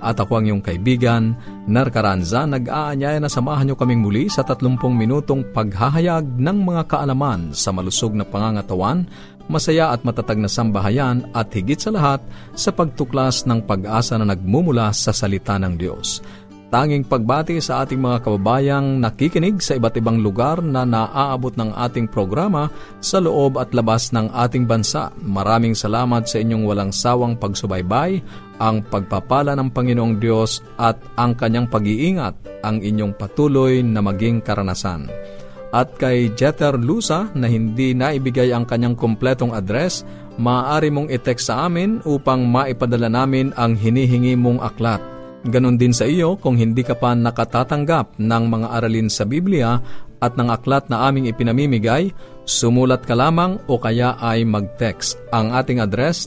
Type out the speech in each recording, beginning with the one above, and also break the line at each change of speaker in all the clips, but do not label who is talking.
at ako ang iyong kaibigan, Narcaranza, nag-aanyaya na samahan niyo kaming muli sa 30 minutong paghahayag ng mga kaalaman sa malusog na pangangatawan, masaya at matatag na sambahayan at higit sa lahat sa pagtuklas ng pag-asa na nagmumula sa salita ng Diyos. Tanging pagbati sa ating mga kababayang nakikinig sa iba't ibang lugar na naaabot ng ating programa sa loob at labas ng ating bansa. Maraming salamat sa inyong walang sawang pagsubaybay, ang pagpapala ng Panginoong Diyos at ang kanyang pag-iingat ang inyong patuloy na maging karanasan. At kay Jeter Lusa na hindi naibigay ang kanyang kompletong address, maaari mong i-text sa amin upang maipadala namin ang hinihingi mong aklat. Ganon din sa iyo kung hindi ka pa nakatatanggap ng mga aralin sa Biblia at ng aklat na aming ipinamimigay, sumulat ka lamang o kaya ay mag-text. Ang ating address,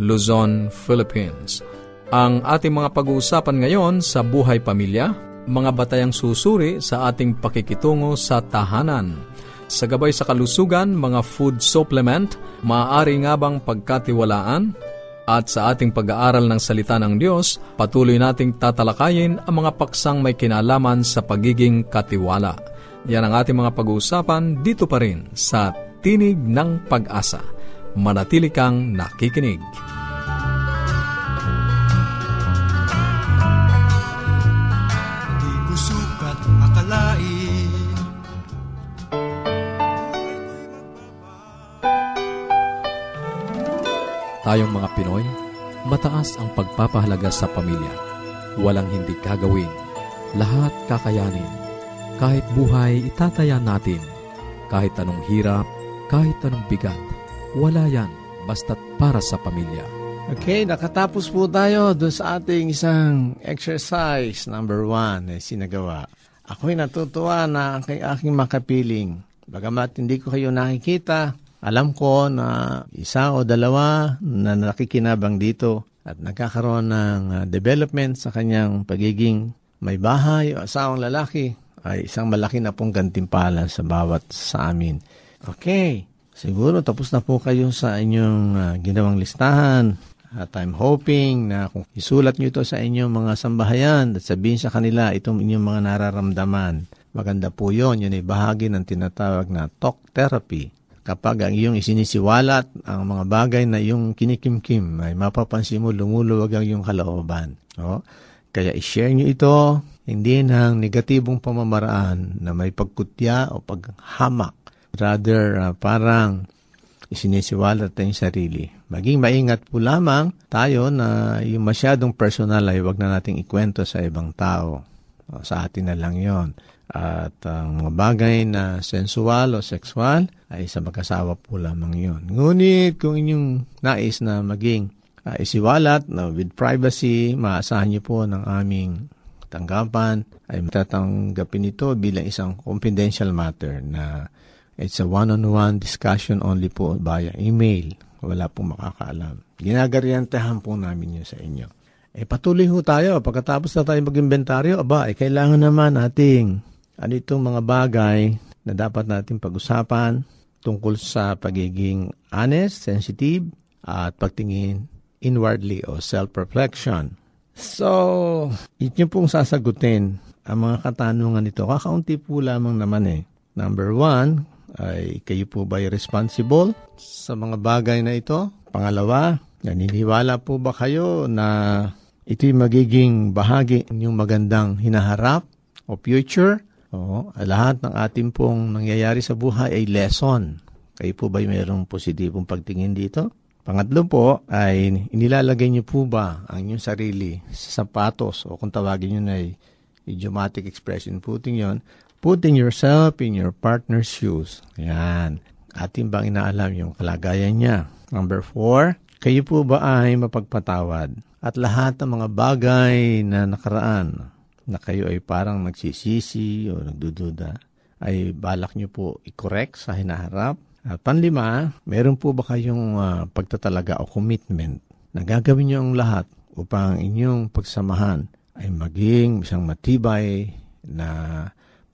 Luzon, Philippines. Ang ating mga pag-uusapan ngayon sa buhay pamilya, mga batayang susuri sa ating pakikitungo sa tahanan. Sa gabay sa kalusugan, mga food supplement, maaari nga bang pagkatiwalaan at sa ating pag-aaral ng salita ng Diyos, patuloy nating tatalakayin ang mga paksang may kinalaman sa pagiging katiwala. Yan ang ating mga pag-uusapan dito pa rin sa Tinig ng Pag-asa. Manatili kang nakikinig.
Di ko sukat akalain
Tayong mga Pinoy, mataas ang pagpapahalaga sa pamilya. Walang hindi gagawin. Lahat kakayanin. Kahit buhay, itataya natin. Kahit anong hirap, kahit anong bigat. Wala yan, basta't para sa pamilya.
Okay, nakatapos po tayo doon sa ating isang exercise number one na sinagawa. Ako'y natutuwa na kay aking makapiling. Bagamat hindi ko kayo nakikita, alam ko na isa o dalawa na nakikinabang dito at nagkakaroon ng uh, development sa kanyang pagiging may bahay o asawang lalaki ay isang malaki na pong gantimpala sa bawat sa amin. Okay, siguro tapos na po kayo sa inyong uh, ginawang listahan. At I'm hoping na kung isulat nyo ito sa inyong mga sambahayan at sabihin sa kanila itong inyong mga nararamdaman, maganda po yon Yun ay bahagi ng tinatawag na talk therapy kapag ang iyong isinisiwalat ang mga bagay na iyong kinikimkim ay mapapansin mo lumuluwag ang iyong kalooban. O? Kaya i-share nyo ito, hindi ng negatibong pamamaraan na may pagkutya o paghamak. Rather, uh, parang isinisiwalat na sarili. Maging maingat po lamang tayo na yung masyadong personal ay wag na nating ikwento sa ibang tao. O, sa atin na lang yon at ang mga bagay na sensual o sexual ay sa mag-asawa po lamang yon. Ngunit kung inyong nais na maging uh, isiwalat na with privacy, maasahan niyo po ng aming tanggapan ay matatanggapin ito bilang isang confidential matter na it's a one-on-one discussion only po via email. Wala pong makakaalam. Ginagariantahan po namin yun sa inyo. Eh patuloy ho tayo. Pagkatapos na tayo mag-inventaryo, aba, eh, kailangan naman nating ano itong mga bagay na dapat natin pag-usapan tungkol sa pagiging honest, sensitive, at pagtingin inwardly o self-reflection. So, inyo pong sasagutin ang mga katanungan nito. Kakaunti po lamang naman eh. Number one, ay kayo po ba responsible sa mga bagay na ito? Pangalawa, naniniwala po ba kayo na ito'y magiging bahagi ng magandang hinaharap o future? O, lahat ng ating pong nangyayari sa buhay ay lesson. Kayo po ba mayroong positibong pagtingin dito? Pangatlo po ay inilalagay niyo po ba ang inyong sarili sa sapatos o kung tawagin niyo na ay idiomatic expression, putting yon putting yourself in your partner's shoes. Yan. Ating bang inaalam yung kalagayan niya. Number four, kayo po ba ay mapagpatawad? At lahat ng mga bagay na nakaraan na kayo ay parang nagsisisi o nagdududa, ay balak niyo po i-correct sa hinaharap at panlima, meron po ba kayong uh, pagtatalaga o commitment na gagawin niyo ang lahat upang inyong pagsamahan ay maging isang matibay na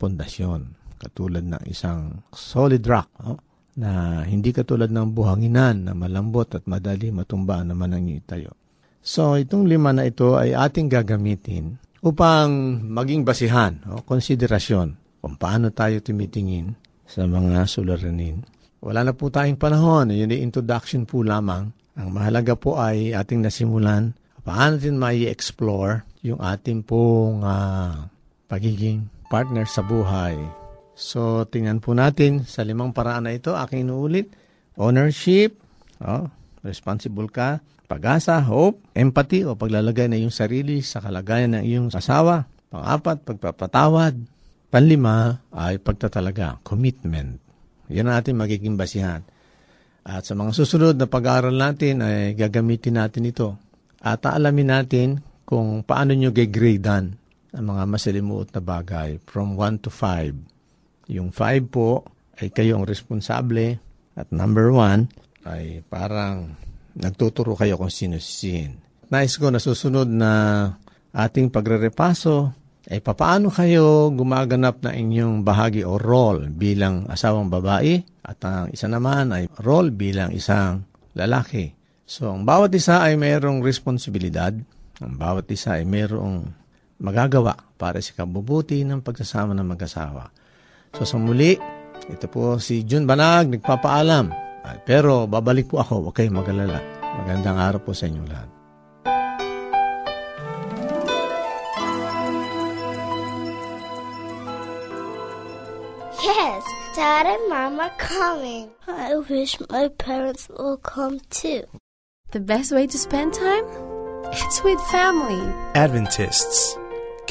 pundasyon katulad ng isang solid rock oh, na hindi katulad ng buhanginan na malambot at madali matumba naman ang itayo. So itong lima na ito ay ating gagamitin upang maging basihan o konsiderasyon kung paano tayo tumitingin sa mga suliranin wala na po tayong panahon. Yun yung introduction po lamang. Ang mahalaga po ay ating nasimulan. Paano natin mai explore yung ating pong uh, pagiging partner sa buhay. So, tingnan po natin sa limang paraan na ito. Aking inuulit. Ownership. Oh, responsible ka. Pag-asa, hope, empathy o paglalagay na yung sarili sa kalagayan ng iyong asawa. Pang-apat, pagpapatawad. Panlima ay pagtatalaga, commitment. Yan ang ating magiging basihan. At sa mga susunod na pag-aaral natin ay gagamitin natin ito. At aalamin natin kung paano nyo gegradean ang mga masalimuot na bagay from 1 to 5. Yung 5 po ay kayo ang responsable at number 1 ay parang nagtuturo kayo kung sino sin. Nais ko na susunod na ating pagre-repaso ay papaano kayo gumaganap na inyong bahagi o role bilang asawang babae at ang isa naman ay role bilang isang lalaki. So, ang bawat isa ay mayroong responsibilidad, ang bawat isa ay mayroong magagawa para sa kabubuti ng pagsasama ng mag-asawa. So, sa muli, ito po si Jun Banag, nagpapaalam. Pero babalik po ako, huwag kayong magalala. Magandang araw po sa inyong lahat.
Yes, Dad and Mom are coming. I wish my parents will come too.
The best way to spend time? It's with family.
Adventists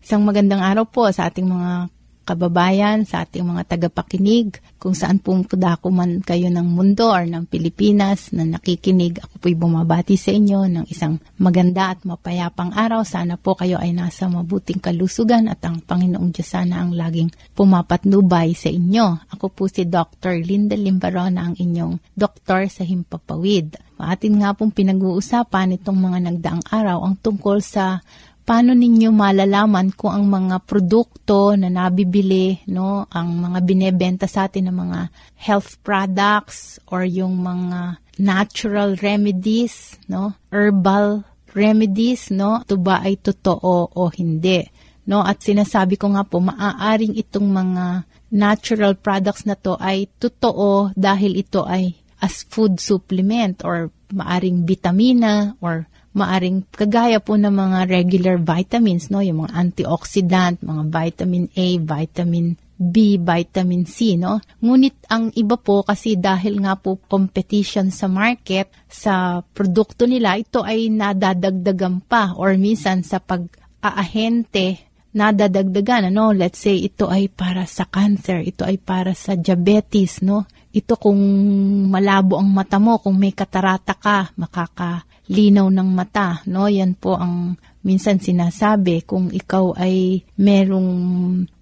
Isang magandang araw po sa ating mga kababayan, sa ating mga tagapakinig, kung saan pong kadako man kayo ng mundo or ng Pilipinas na nakikinig, ako po'y bumabati sa inyo ng isang maganda at mapayapang araw. Sana po kayo ay nasa mabuting kalusugan at ang Panginoong Diyos sana ang laging pumapatnubay sa inyo. Ako po si Dr. Linda Limbarona, ang inyong doktor sa Himpapawid. Atin nga pong pinag-uusapan itong mga nagdaang araw ang tungkol sa paano ninyo malalaman kung ang mga produkto na nabibili, no, ang mga binebenta sa atin ng mga health products or yung mga natural remedies, no, herbal remedies, no, ito ba ay totoo o hindi. no? At sinasabi ko nga po, maaaring itong mga natural products na to ay totoo dahil ito ay as food supplement or maaring vitamina or maaring kagaya po ng mga regular vitamins, no? Yung mga antioxidant, mga vitamin A, vitamin B, vitamin C, no? Ngunit ang iba po kasi dahil nga po competition sa market, sa produkto nila, ito ay nadadagdagan pa or minsan sa pag-aahente nadadagdagan, ano? Let's say ito ay para sa cancer, ito ay para sa diabetes, no? Ito kung malabo ang mata mo, kung may katarata ka, makakalinaw ng mata, no? Yan po ang minsan sinasabi kung ikaw ay merong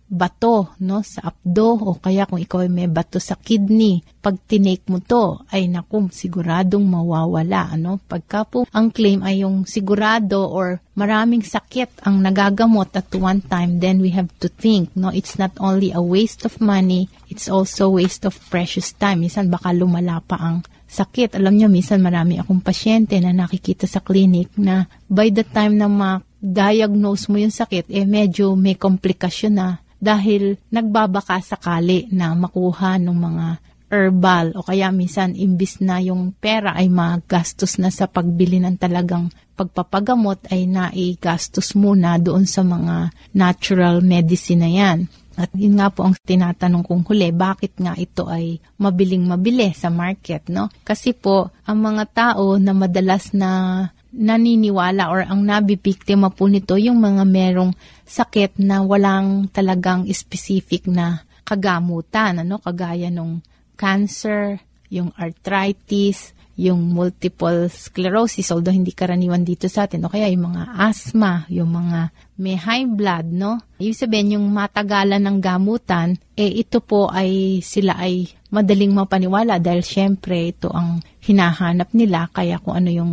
bato no sa abdo o kaya kung ikaw ay may bato sa kidney pag tinake mo to ay naku siguradong mawawala ano? Pagka po ang claim ay yung sigurado or maraming sakit ang nagagamot at one time then we have to think no? It's not only a waste of money it's also waste of precious time. Minsan baka lumala pa ang sakit. Alam niyo, minsan marami akong pasyente na nakikita sa clinic na by the time na ma-diagnose mo yung sakit, eh medyo may komplikasyon na dahil nagbabaka sakali na makuha ng mga herbal o kaya minsan imbis na yung pera ay magastos na sa pagbili ng talagang pagpapagamot ay naigastos muna doon sa mga natural medicine na yan. At yun nga po ang tinatanong kong huli, bakit nga ito ay mabiling mabili sa market, no? Kasi po, ang mga tao na madalas na naniniwala or ang nabibiktima po nito yung mga merong sakit na walang talagang specific na kagamutan, ano, kagaya nung cancer, yung arthritis, yung multiple sclerosis, although hindi karaniwan dito sa atin, o kaya yung mga asthma, yung mga may high blood, no? Ibig sabihin, yung matagalan ng gamutan, eh ito po ay sila ay madaling mapaniwala dahil syempre ito ang hinahanap nila, kaya kung ano yung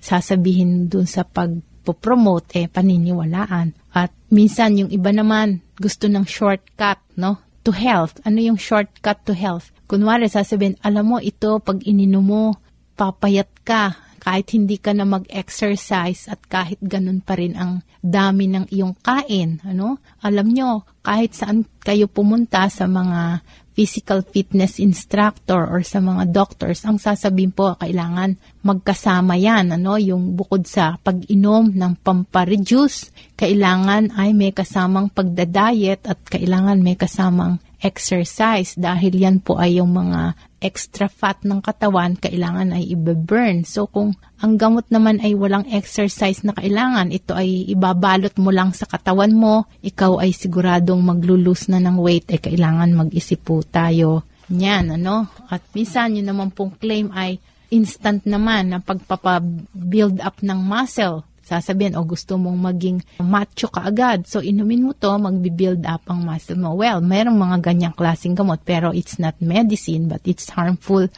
sasabihin dun sa pagpo-promote, eh, paniniwalaan. At minsan, yung iba naman, gusto ng shortcut, no? To health. Ano yung shortcut to health? Kunwari, sasabihin, alam mo, ito, pag ininom mo, papayat ka. Kahit hindi ka na mag-exercise at kahit ganun pa rin ang dami ng iyong kain. Ano? Alam nyo, kahit saan kayo pumunta sa mga physical fitness instructor or sa mga doctors, ang sasabihin po, kailangan magkasama yan, ano, yung bukod sa pag-inom ng pampareduce, kailangan ay may kasamang pagda-diet at kailangan may kasamang exercise dahil yan po ay yung mga extra fat ng katawan kailangan ay ibe-burn. So kung ang gamot naman ay walang exercise na kailangan, ito ay ibabalot mo lang sa katawan mo, ikaw ay siguradong maglulus na ng weight, ay kailangan mag-isip po tayo niyan, ano? At minsan yun naman pong claim ay instant naman na pagpapa-build up ng muscle sasabihin, o gusto mong maging macho ka agad. So, inumin mo to, magbi-build up ang muscle mo. Well, mayroong mga ganyang klaseng gamot, pero it's not medicine, but it's harmful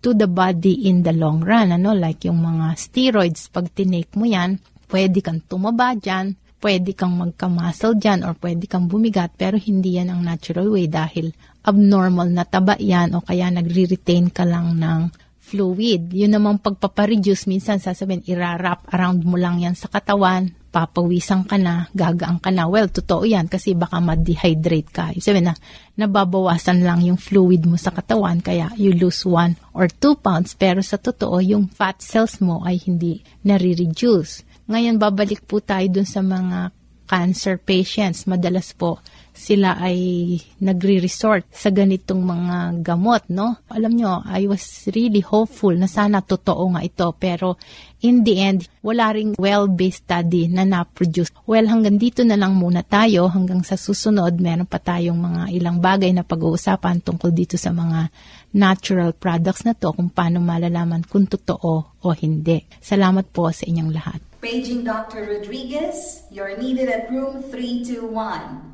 to the body in the long run. Ano? Like yung mga steroids, pag tinake mo yan, pwede kang tumaba dyan, pwede kang magka-muscle dyan, or pwede kang bumigat, pero hindi yan ang natural way dahil abnormal na taba yan o kaya nagre-retain ka lang ng fluid. Yun namang pagpapareduce, minsan sasabihin, irarap around mo lang yan sa katawan, papawisan ka na, gagaang ka na. Well, totoo yan kasi baka ma-dehydrate ka. Sabi na, nababawasan lang yung fluid mo sa katawan kaya you lose 1 or 2 pounds. Pero sa totoo, yung fat cells mo ay hindi nare-reduce. Ngayon, babalik po tayo dun sa mga cancer patients. Madalas po, sila ay nagre-resort sa ganitong mga gamot, no? Alam nyo, I was really hopeful na sana totoo nga ito, pero in the end, wala ring well-based study na na-produce. Well, hanggang dito na lang muna tayo. Hanggang sa susunod, meron pa tayong mga ilang bagay na pag-uusapan tungkol dito sa mga natural products na to kung paano malalaman kung totoo o hindi. Salamat po sa inyong lahat.
Paging Dr. Rodriguez, you're needed at room 321.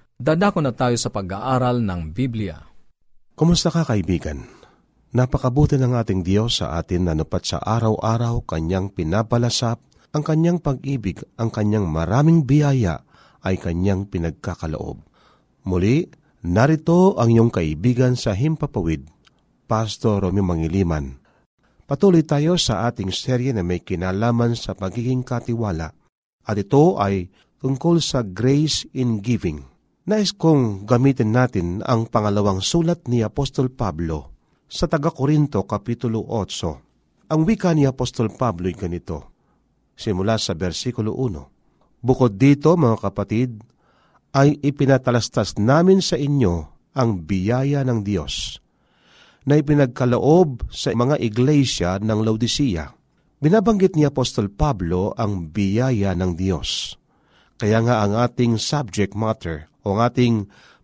Dadako na tayo sa pag-aaral ng Biblia.
Kumusta ka kaibigan? Napakabuti ng ating Diyos sa atin na napat sa araw-araw kanyang pinapalasap, ang kanyang pag-ibig, ang kanyang maraming biyaya ay kanyang pinagkakaloob. Muli, narito ang iyong kaibigan sa Himpapawid, Pastor Romeo Mangiliman. Patuloy tayo sa ating serye na may kinalaman sa pagiging katiwala at ito ay tungkol sa grace in giving. Nais kong gamitin natin ang pangalawang sulat ni Apostol Pablo sa taga-Korinto Kapitulo 8. Ang wika ni Apostol Pablo ay ganito, simula sa versikulo 1. Bukod dito, mga kapatid, ay ipinatalastas namin sa inyo ang biyaya ng Diyos na ipinagkaloob sa mga iglesia ng Laodicea. Binabanggit ni Apostol Pablo ang biyaya ng Diyos. Kaya nga ang ating subject matter o ang ating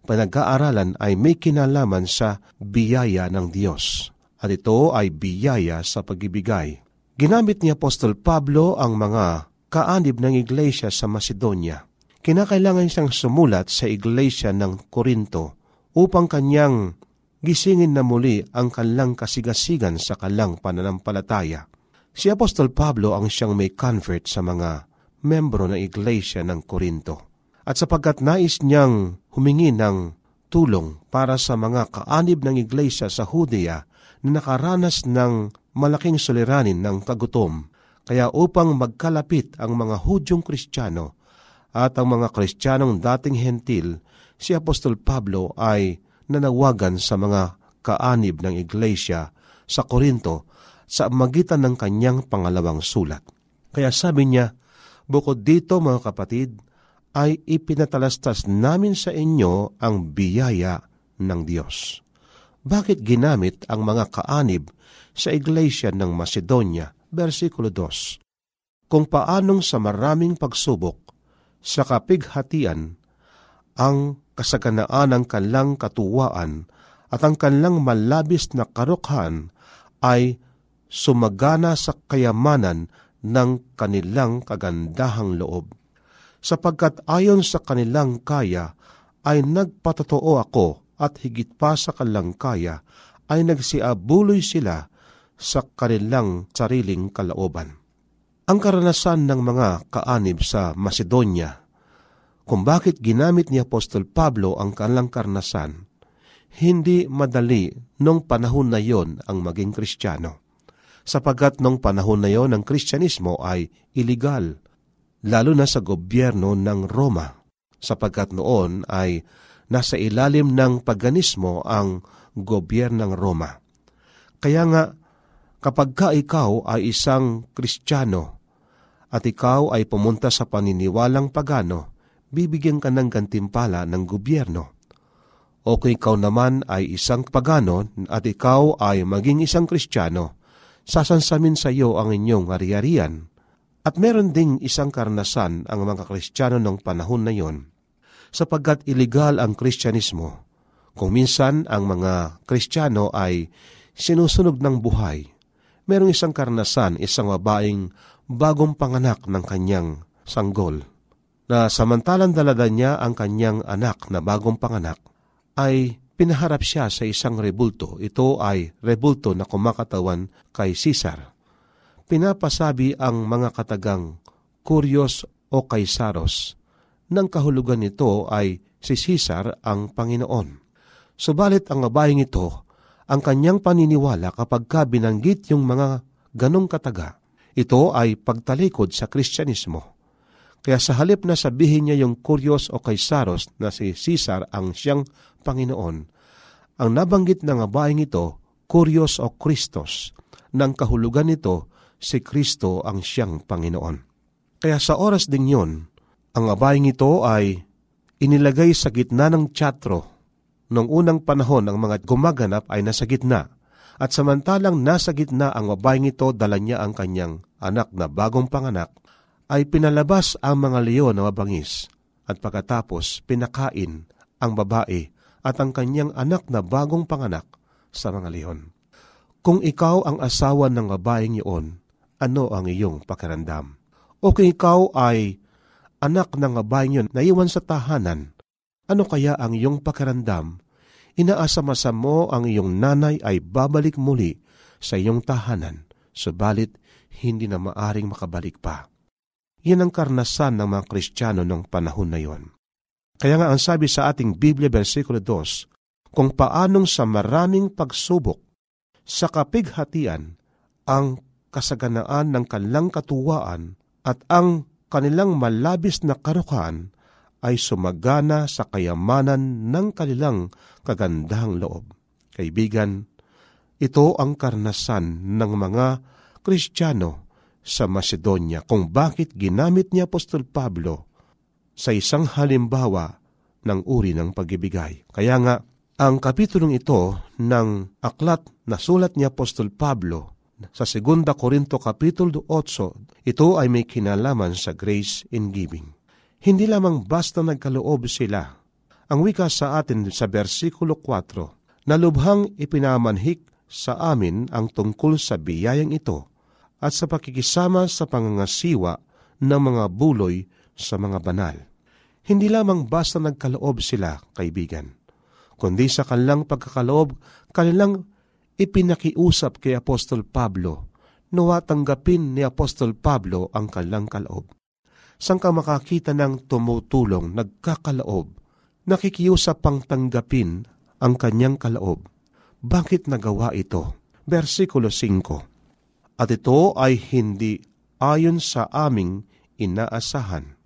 panag-aaralan ay may kinalaman sa biyaya ng Diyos. At ito ay biyaya sa pagibigay. Ginamit ni Apostol Pablo ang mga kaanib ng iglesia sa Macedonia. Kinakailangan siyang sumulat sa iglesia ng Korinto upang kanyang gisingin na muli ang kanilang kasigasigan sa kalang pananampalataya. Si Apostol Pablo ang siyang may convert sa mga membro ng iglesia ng Korinto. At sapagkat nais niyang humingi ng tulong para sa mga kaanib ng iglesia sa Hudea na nakaranas ng malaking suliranin ng kagutom, kaya upang magkalapit ang mga Hudyong Kristiyano at ang mga Kristiyanong dating hentil, si Apostol Pablo ay nanawagan sa mga kaanib ng iglesia sa Korinto sa magitan ng kanyang pangalawang sulat. Kaya sabi niya, Bukod dito mga kapatid, ay ipinatalastas namin sa inyo ang biyaya ng Diyos. Bakit ginamit ang mga kaanib sa iglesia ng Macedonia? Versikulo 2. Kung paanong sa maraming pagsubok, sa kapighatian, ang kasaganaan ng kanlang katuwaan at ang kanlang malabis na karukhan ay sumagana sa kayamanan ng kanilang kagandahang loob sapagkat ayon sa kanilang kaya ay nagpatotoo ako at higit pa sa kanilang kaya ay nagsiabuloy sila sa kanilang sariling kalaoban. Ang karanasan ng mga kaanib sa Macedonia, kung bakit ginamit ni Apostol Pablo ang kanilang karanasan, hindi madali nung panahon na yon ang maging kristyano. Sapagat nung panahon na yon ang kristyanismo ay illegal lalo na sa gobyerno ng Roma, sapagkat noon ay nasa ilalim ng paganismo ang gobyerno ng Roma. Kaya nga, kapag ka ikaw ay isang kristyano at ikaw ay pumunta sa paniniwalang pagano, bibigyan ka ng gantimpala ng gobyerno. O kung ikaw naman ay isang pagano at ikaw ay maging isang kristyano, sasansamin sa iyo ang inyong ari-arian at meron ding isang karanasan ang mga Kristiyano ng panahon na yon, sapagkat iligal ang Kristyanismo. Kung minsan ang mga Kristiyano ay sinusunog ng buhay, merong isang karanasan, isang babaeng bagong panganak ng kanyang sanggol, na samantalang dalada niya ang kanyang anak na bagong panganak, ay pinaharap siya sa isang rebulto. Ito ay rebulto na kumakatawan kay Caesar pinapasabi ang mga katagang Kuryos o Kaisaros ng kahulugan nito ay si Caesar ang Panginoon. Subalit ang babaeng ito, ang kanyang paniniwala kapag ka binanggit yung mga ganong kataga, ito ay pagtalikod sa Kristyanismo. Kaya sa halip na sabihin niya yung Kurios o Kaisaros na si Caesar ang siyang Panginoon, ang nabanggit ng babaeng ito, Kurios o Kristos, ng kahulugan nito, si Kristo ang siyang Panginoon. Kaya sa oras ding yon, ang abaying ito ay inilagay sa gitna ng tsatro. Noong unang panahon, ang mga gumaganap ay nasa gitna. At samantalang nasa gitna ang babaeng ito, dala niya ang kanyang anak na bagong panganak, ay pinalabas ang mga leon na mabangis. At pagkatapos, pinakain ang babae at ang kanyang anak na bagong panganak sa mga leon. Kung ikaw ang asawa ng babaeng iyon, ano ang iyong pakiramdam? O kung ikaw ay anak ng babaeng yun na iwan sa tahanan, ano kaya ang iyong pakiramdam? Inaasama-sa mo ang iyong nanay ay babalik muli sa iyong tahanan, subalit hindi na maaring makabalik pa. Yan ang karnasan ng mga Kristiyano ng panahon na yon. Kaya nga ang sabi sa ating Biblia versikulo 2, kung paanong sa maraming pagsubok, sa kapighatian, ang kasaganaan ng kanilang katuwaan at ang kanilang malabis na karukan ay sumagana sa kayamanan ng kanilang kagandahang loob. Kaibigan, ito ang karnasan ng mga Kristiyano sa Macedonia kung bakit ginamit ni Apostol Pablo sa isang halimbawa ng uri ng pagibigay. Kaya nga, ang kapitulong ito ng aklat na sulat ni Apostol Pablo sa 2 Korinto Kapitulo 8, ito ay may kinalaman sa grace in giving. Hindi lamang basta nagkaloob sila. Ang wika sa atin sa versikulo 4, na lubhang ipinamanhik sa amin ang tungkol sa biyayang ito at sa pakikisama sa pangangasiwa ng mga buloy sa mga banal. Hindi lamang basta nagkaloob sila, kaibigan, kundi sa kanilang pagkakaloob, kanilang ipinakiusap kay Apostol Pablo, nawa tanggapin ni Apostol Pablo ang kalang kaloob. Sang ka makakita ng tumutulong, nagkakalaob, nakikiusap pang tanggapin ang kanyang kalaob. Bakit nagawa ito? Versikulo 5 At ito ay hindi ayon sa aming inaasahan,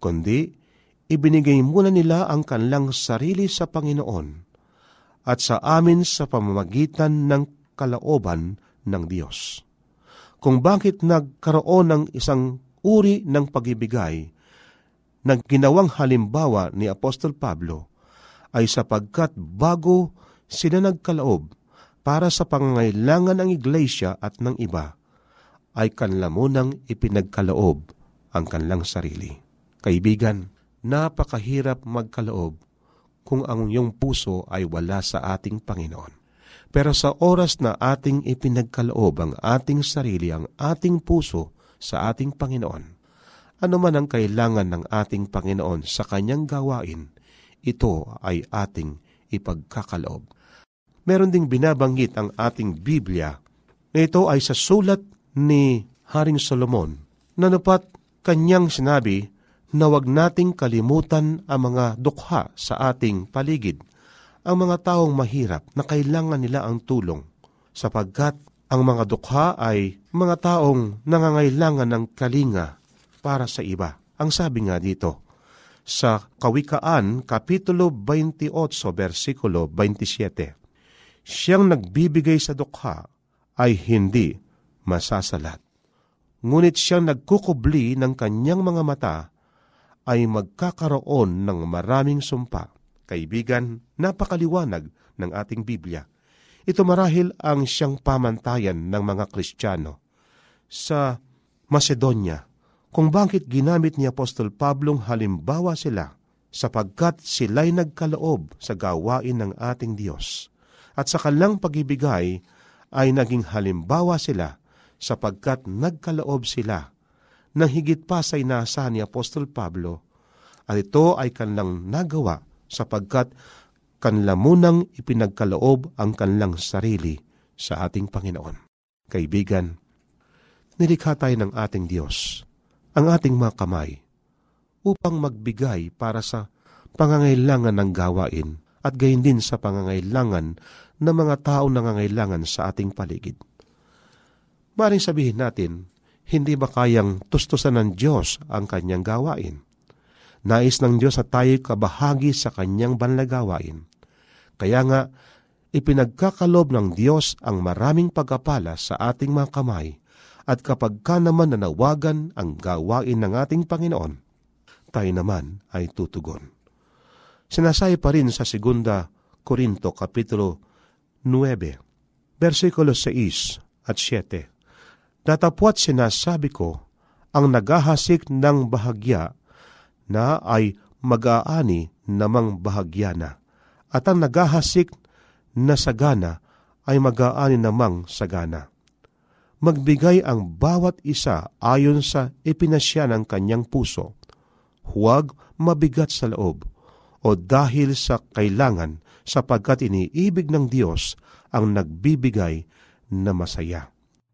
kundi ibinigay muna nila ang kanilang sarili sa Panginoon at sa amin sa pamamagitan ng kalaoban ng Diyos. Kung bakit nagkaroon ng isang uri ng pagibigay na ginawang halimbawa ni Apostol Pablo ay sapagkat bago sila nagkalaob para sa pangangailangan ng iglesia at ng iba, ay kanlamunang ipinagkalaob ang kanilang sarili. Kaibigan, napakahirap magkalaob kung ang iyong puso ay wala sa ating Panginoon. Pero sa oras na ating ipinagkaloob ang ating sarili, ang ating puso sa ating Panginoon, ano man ang kailangan ng ating Panginoon sa kanyang gawain, ito ay ating ipagkakaloob. Meron ding binabanggit ang ating Biblia na ito ay sa sulat ni Haring Solomon na napat kanyang sinabi na wag nating kalimutan ang mga dukha sa ating paligid, ang mga taong mahirap na kailangan nila ang tulong, sapagkat ang mga dukha ay mga taong nangangailangan ng kalinga para sa iba. Ang sabi nga dito, sa Kawikaan, Kapitulo 28, versikulo 27, Siyang nagbibigay sa dukha ay hindi masasalat. Ngunit siyang nagkukubli ng kanyang mga mata ay magkakaroon ng maraming sumpa. Kaibigan, napakaliwanag ng ating Biblia. Ito marahil ang siyang pamantayan ng mga Kristiyano sa Macedonia kung bakit ginamit ni Apostol Pablong halimbawa sila sapagkat sila'y nagkaloob sa gawain ng ating Diyos. At sa kalang pagibigay ay naging halimbawa sila sapagkat nagkaloob sila nang higit pa sa inaasahan ni Apostol Pablo at ito ay kanilang nagawa sapagkat kanila munang ipinagkaloob ang kanilang sarili sa ating Panginoon. Kaibigan, nilikha tayo ng ating Diyos, ang ating mga kamay, upang magbigay para sa pangangailangan ng gawain at gayon din sa pangangailangan ng mga tao nangangailangan sa ating paligid. Maring sabihin natin, hindi ba kayang tustusan ng Diyos ang kanyang gawain? Nais ng Diyos na tayo kabahagi sa kanyang banlagawain. Kaya nga, ipinagkakalob ng Diyos ang maraming pagkapala sa ating mga kamay at kapag ka naman nanawagan ang gawain ng ating Panginoon, tayo naman ay tutugon. Sinasay pa rin sa 2 Korinto Kapitulo 9, versikulo 6 at 7. Datapwat sinasabi ko, ang naghahasik ng bahagya na ay mag-aani namang bahagya na, at ang naghahasik na sagana ay mag-aani namang sagana. Magbigay ang bawat isa ayon sa ipinasya ng kanyang puso. Huwag mabigat sa loob o dahil sa kailangan sapagkat iniibig ng Diyos ang nagbibigay na masaya.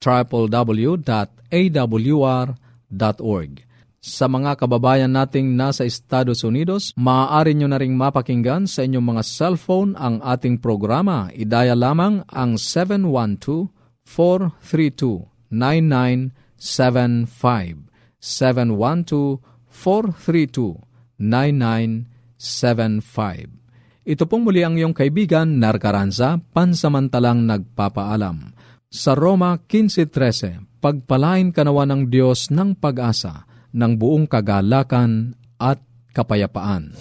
www.awr.org Sa mga kababayan nating nasa Estados Unidos, maaari nyo na ring mapakinggan sa inyong mga cellphone ang ating programa. Idaya lamang ang 712-432-9975. 712-432-9975. Ito pong muli ang iyong kaibigan, Narcaranza, pansamantalang nagpapaalam. Sa Roma 15.13, pagpalain kanawa ng Diyos ng pag-asa, ng buong kagalakan at kapayapaan.